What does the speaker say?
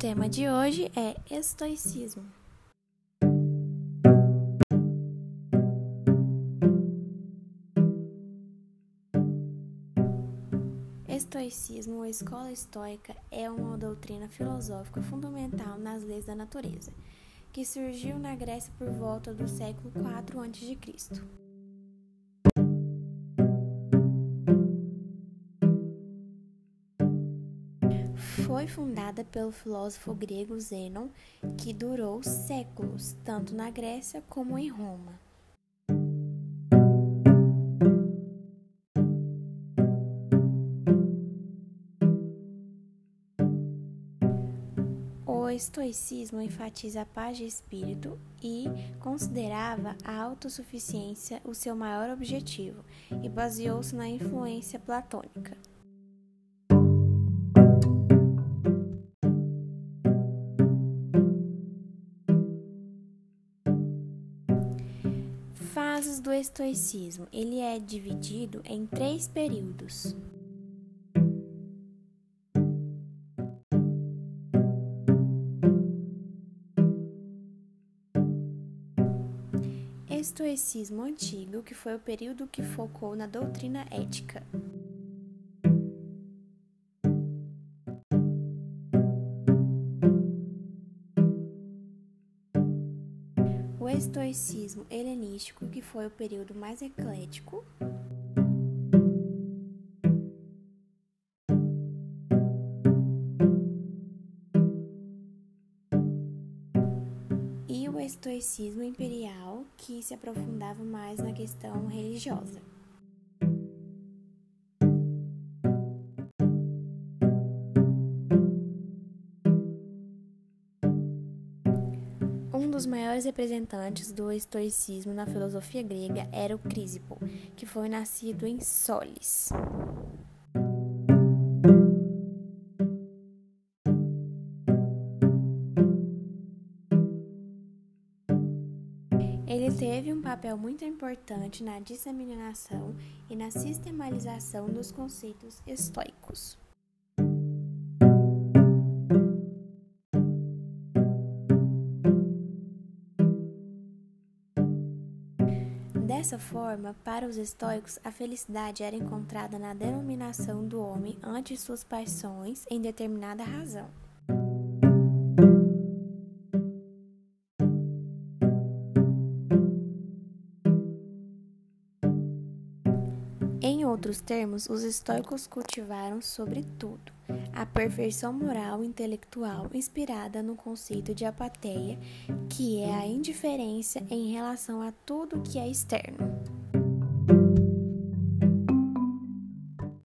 tema de hoje é estoicismo. Estoicismo ou escola estoica é uma doutrina filosófica fundamental nas leis da natureza, que surgiu na Grécia por volta do século IV a.C. Foi fundada pelo filósofo grego Zênon, que durou séculos, tanto na Grécia como em Roma. O estoicismo enfatiza a paz de espírito e considerava a autossuficiência o seu maior objetivo e baseou-se na influência platônica. Fases do estoicismo. Ele é dividido em três períodos. Estoicismo antigo, que foi o período que focou na doutrina ética. O estoicismo helenístico, que foi o período mais eclético. E o estoicismo imperial, que se aprofundava mais na questão religiosa. Dos maiores representantes do estoicismo na filosofia grega era o Crisipo, que foi nascido em Solis. Ele teve um papel muito importante na disseminação e na sistematização dos conceitos estoicos. Dessa forma, para os estoicos, a felicidade era encontrada na denominação do homem ante suas paixões em determinada razão. Em outros termos, os estoicos cultivaram, sobretudo, a perfeição moral e intelectual inspirada no conceito de apatia, que é a indiferença em relação a tudo que é externo.